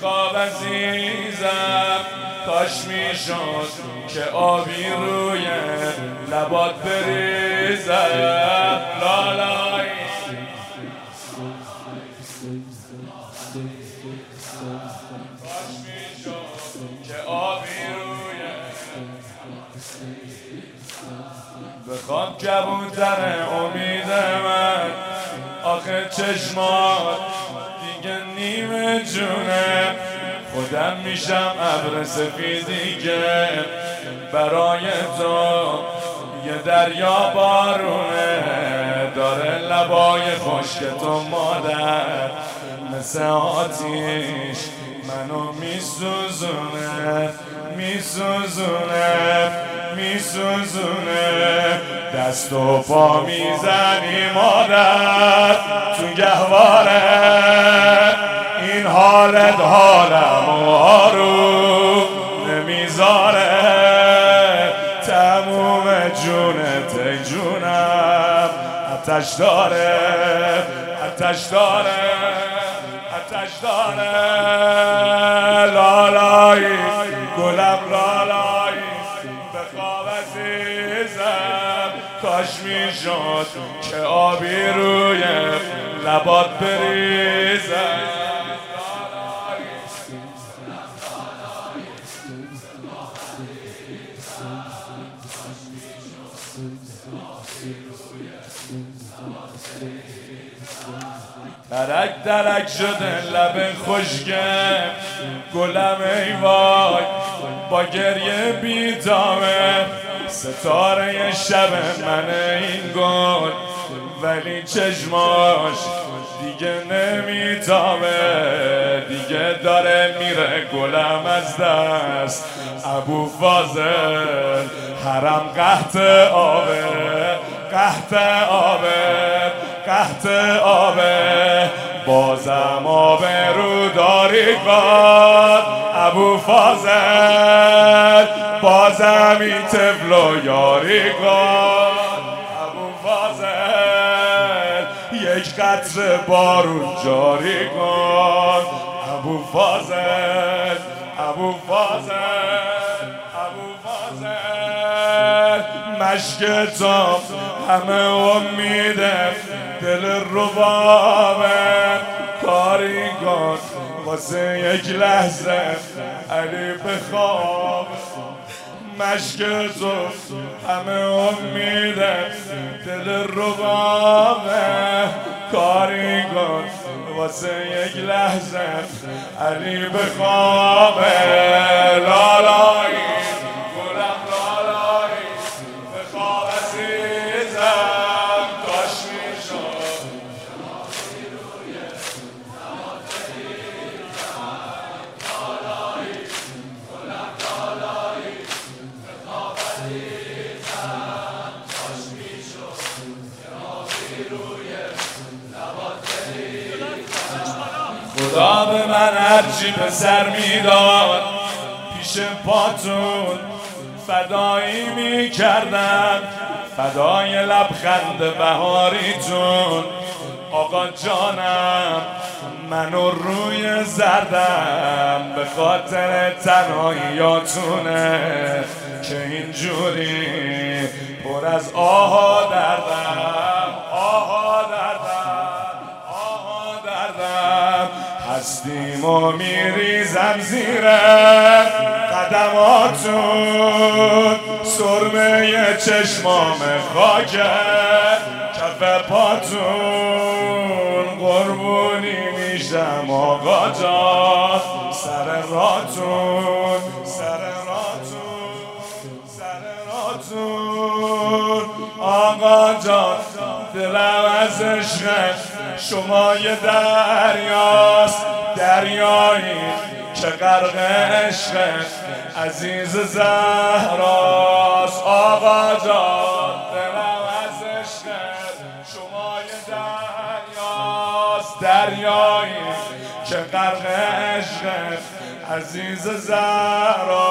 خواب عزیزم کاش می‌شد که آبی روی لبات بریزم. لالایی کاش می‌شد که آبی روی. بخواب کبوتر امید من آخه چشمات نیمه جونه. خودم میشم ابر سفیدیگه برای تو یه دریا بارونه. داره لبای خشک تو مادر. مثل آتیش منو میسوزونه. میسوزونه. میسوزونه. دست و پا می‌زنی مادر. تو گهواره. حالت حالم و آروم نمی‌ذاره. تموم جونت جونم. اتش داره اتش داره اتش داره. لالایی گلم لالایی. به خواب عزیزم کاش می‌شد که آبی روی لبات بریزم. درک درک شده لب خوشگه گلم ای وای با گریه بیتامه ستاره شب من این گل ولی چشماش دیگه نمیتابه. دیگه داره میره گلم از دست. ابو فاضل حرم قهت آبه قهت آبه قهت آبه. بازم آب رو داری کار ابو فاضل بازم این تفل و یاری کار ابو فاضل یک قطر بارون جاری کن ابو فاضل ابو فاضل ابو فاضل مشک تو همه امیده دل روابه کاری کن واسه یک لحظه علی بخواب مشک تو همه امیده دل کن واسه یک لحظه علی لالایی. گلم لالایی. به خواب می‌شد. خدا به من هرچی به سر می‌داد پیش پاتون فدایی می‌کردم فدای لبخند بهاریتون. آقا جانم منو روی زردم به خاطر تنهاییاتونه. که اینجوری پر از آها میریزم زیر قدماتون. سرمه چشمام خاکه. کف پاتون قربونی میشم آقا جان. سر راتون سر راتون سر راتون. آقا جان دلم از عشق شما یه دریاست. دریایی که غرق عزیز زهراست. آقا جان دلم از عشق شما یه دریاست. دریایی که غرق عزیز لالایی